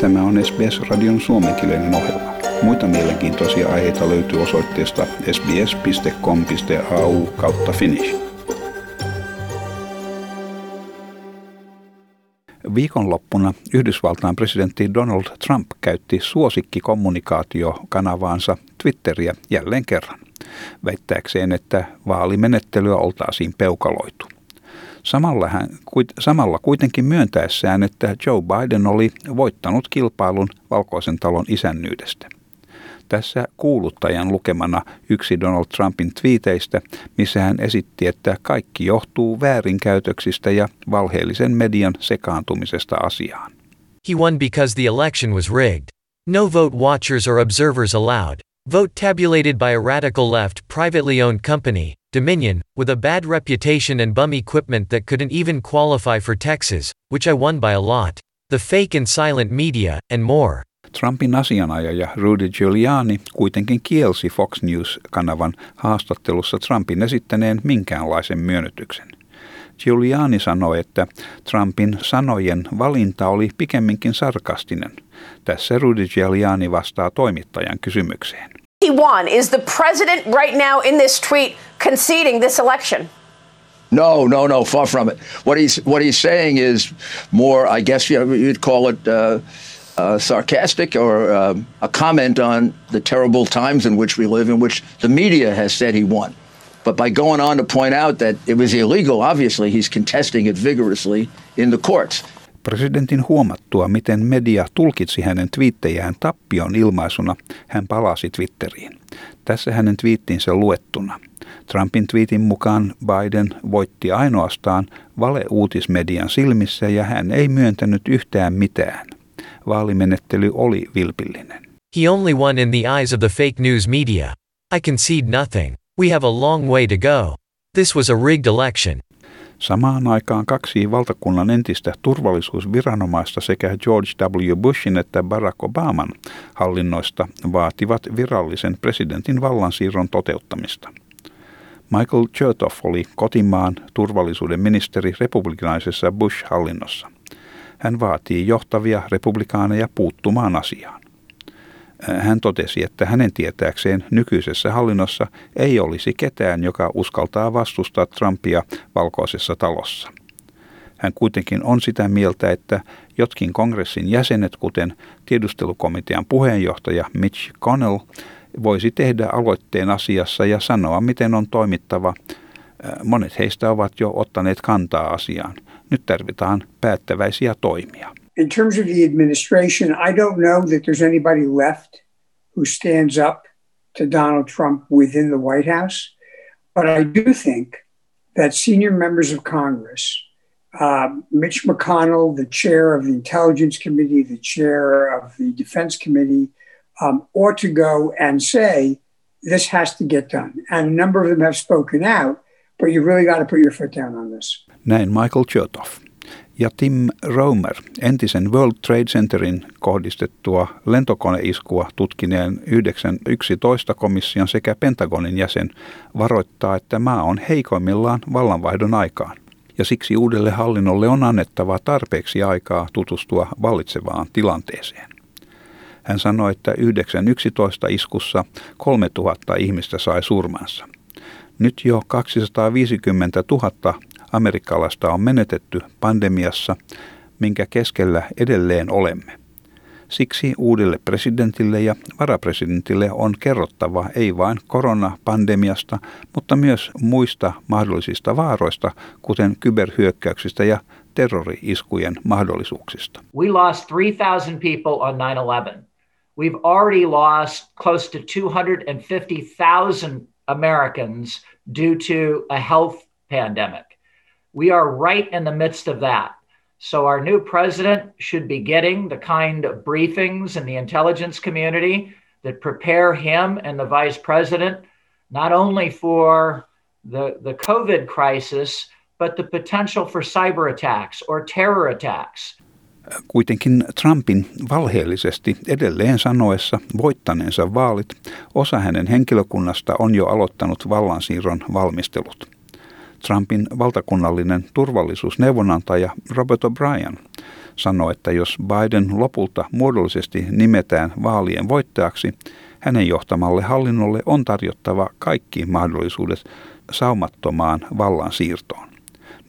Tämä on SBS-radion suomenkielinen ohjelma. Muita mielenkiintoisia aiheita löytyy osoitteesta sbs.com.au kautta finnish. Viikonloppuna Yhdysvaltain presidentti Donald Trump käytti suosikkikommunikaatiokanavaansa Twitteriä jälleen kerran, väittääkseen, että vaalimenettelyä oltaisiin peukaloitu. Samalla, hän, samalla kuitenkin myöntäessään, että Joe Biden oli voittanut kilpailun valkoisen talon isännyydestä. Tässä kuuluttajan lukemana yksi Donald Trumpin twiiteistä, missä hän esitti, että kaikki johtuu väärinkäytöksistä ja valheellisen median sekaantumisesta asiaan. He won because the election was rigged. No vote watchers or observers allowed. Vote tabulated by a radical left privately owned company, Dominion, with a bad reputation and bum equipment that couldn't even qualify for Texas, which I won by a lot. The fake and silent media, and more. Trumpin asianajaja Rudy Giuliani kuitenkin kielsi Fox News-kanavan haastattelussa Trumpin esittäneen minkäänlaisen myönnytyksen. Giuliani sanoi, että Trumpin sanojen valinta oli pikemminkin sarkastinen. Tässä Rudy Giuliani vastaa toimittajan kysymykseen. He won. Is the president right now in this tweet conceding this election? No, no, no, far from it. What he's what he's saying is more, I guess you'd call it uh, uh, sarcastic or uh, a comment on the terrible times in which we live, in which the media has said he won. But by going on to point out that it was illegal, obviously he's contesting it vigorously in the courts. Presidentin huomattua, miten media tulkitsi hänen twiittejään tappion ilmaisuna, hän palasi Twitteriin. Tässä hänen twiittinsä luettuna. Trumpin twiitin mukaan Biden voitti ainoastaan valeuutismedian silmissä ja hän ei myöntänyt yhtään mitään. Vaalimenettely oli vilpillinen. He only won in the eyes of the fake news media. I concede nothing. We have a long way to go. This was a rigged election. Samaan aikaan kaksi valtakunnan entistä turvallisuusviranomaista sekä George W. Bushin että Barack Obaman hallinnoista vaativat virallisen presidentin vallansiirron toteuttamista. Michael Chertoff oli kotimaan turvallisuuden ministeri republikaisessa Bush-hallinnossa. Hän vaatii johtavia republikaaneja puuttumaan asiaan. Hän totesi, että hänen tietääkseen nykyisessä hallinnossa ei olisi ketään, joka uskaltaa vastustaa Trumpia valkoisessa talossa. Hän kuitenkin on sitä mieltä, että jotkin kongressin jäsenet, kuten tiedustelukomitean puheenjohtaja Mitch Connell, voisi tehdä aloitteen asiassa ja sanoa, miten on toimittava. Monet heistä ovat jo ottaneet kantaa asiaan. Nyt tarvitaan päättäväisiä toimia. In terms of the administration, I don't know that there's anybody left who stands up to Donald Trump within the White House. But I do think that senior members of Congress, uh, Mitch McConnell, the chair of the Intelligence Committee, the chair of the Defense Committee, um, ought to go and say, this has to get done. And a number of them have spoken out, but you've really got to put your foot down on this. Näin Michael Chertoff. Ja Tim Romer, entisen World Trade Centerin kohdistettua lentokoneiskua tutkineen 911 komission sekä Pentagonin jäsen, varoittaa, että maa on heikoimmillaan vallanvaihdon aikaan. Ja siksi uudelle hallinnolle on annettava tarpeeksi aikaa tutustua vallitsevaan tilanteeseen. Hän sanoi, että 911 iskussa 3000 ihmistä sai surmansa. Nyt jo 250 000 amerikkalaista on menetetty pandemiassa, minkä keskellä edelleen olemme. Siksi uudelle presidentille ja varapresidentille on kerrottava ei vain koronapandemiasta, mutta myös muista mahdollisista vaaroista, kuten kyberhyökkäyksistä ja terrori-iskujen mahdollisuuksista. We lost 3,000 people on 9/11. We've already lost close to 250,000 Americans due to a health pandemic. We are right in the midst of that. So, our new president should be getting the kind of briefings in the intelligence community that prepare him and the vice president not only for the, the COVID crisis, but the potential for cyber attacks or terror attacks. Kuitenkin Trumpin valheellisesti edelleen sanoessa voittaneensa vaalit, osa hänen henkilökunnasta on jo aloittanut vallansiirron valmistelut. Trumpin valtakunnallinen turvallisuusneuvonantaja Robert O'Brien sanoi, että jos Biden lopulta muodollisesti nimetään vaalien voittajaksi, hänen johtamalle hallinnolle on tarjottava kaikki mahdollisuudet saumattomaan vallan siirtoon.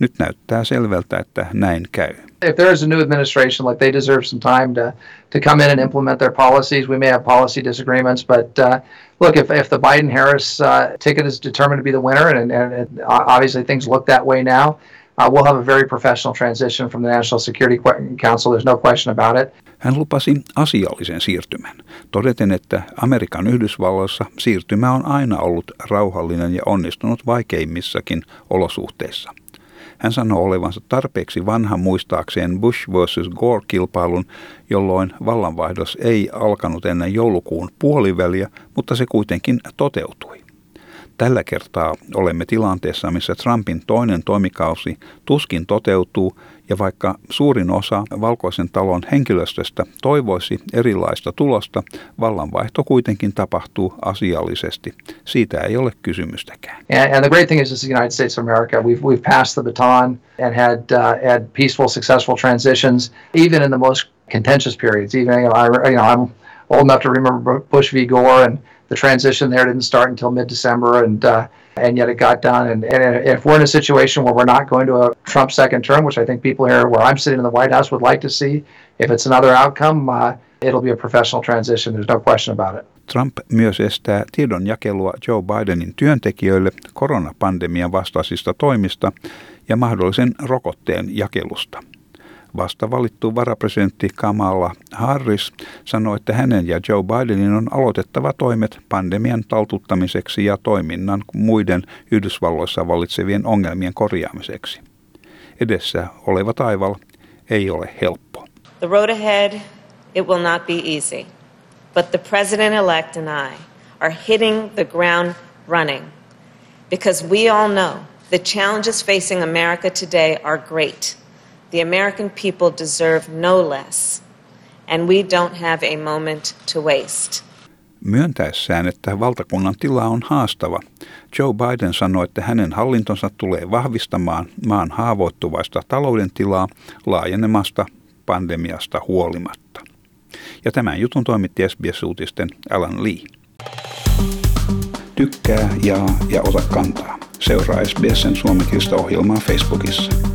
Nyt näyttää selvältä, että näin käy. If there is a new administration, like they deserve some time to, to come in and implement their policies. We may have policy disagreements, but uh, look, if, if the Biden-Harris uh, ticket is determined to be the winner, and, and, and obviously things look that way now, uh, we'll have a very professional transition from the National Security Council. There's no question about it. Hän lupasi asiallisen siirtymän, todeten, että Amerikan Yhdysvalloissa siirtymä on aina ollut rauhallinen ja onnistunut vaikeimmissakin olosuhteissa. Hän sanoi olevansa tarpeeksi vanha muistaakseen Bush vs. Gore-kilpailun, jolloin vallanvaihdos ei alkanut ennen joulukuun puoliväliä, mutta se kuitenkin toteutui. Tällä kertaa olemme tilanteessa, missä Trumpin toinen toimikausi tuskin toteutuu ja vaikka suurin osa valkoisen talon henkilöstöstä toivoisi erilaista tulosta, vallanvaihto kuitenkin tapahtuu asiallisesti. Siitä ei ole kysymystäkään. And, and the great thing is, is the United States of America, we've, we've passed the baton and had, uh, had peaceful, successful transitions, even in the most contentious periods. Even, you know, I, you know, I'm old enough to remember Bush v. Gore and the transition there didn't start until mid-December, and uh, and yet it got done. And, and if we're in a situation where we're not going to a Trump second term, which I think people here where I'm sitting in the White House would like to see, if it's another outcome, uh, it'll be a professional transition. There's no question about it. Trump myös estää tiedonjakelua Joe Bidenin työntekijöille koronapandemian vastaisista toimista ja mahdollisen rokotteen jakelusta. Vasta valittu varapresidentti Kamala Harris sanoi, että hänen ja Joe Bidenin on aloitettava toimet pandemian taltuttamiseksi ja toiminnan muiden Yhdysvalloissa vallitsevien ongelmien korjaamiseksi. Edessä oleva taival ei ole helppo. The road ahead, it will not be easy. But the president-elect and I are hitting the ground running because we all know the challenges facing America today are great – The American people deserve no less, and we don't have a moment to waste. Myöntäessään, että valtakunnan tila on haastava, Joe Biden sanoi, että hänen hallintonsa tulee vahvistamaan maan haavoittuvaista talouden tilaa laajenemasta pandemiasta huolimatta. Ja tämän jutun toimitti SBS-uutisten Alan Lee. Tykkää, jaa ja ota kantaa. Seuraa SBSn suomenkielistä ohjelmaa Facebookissa.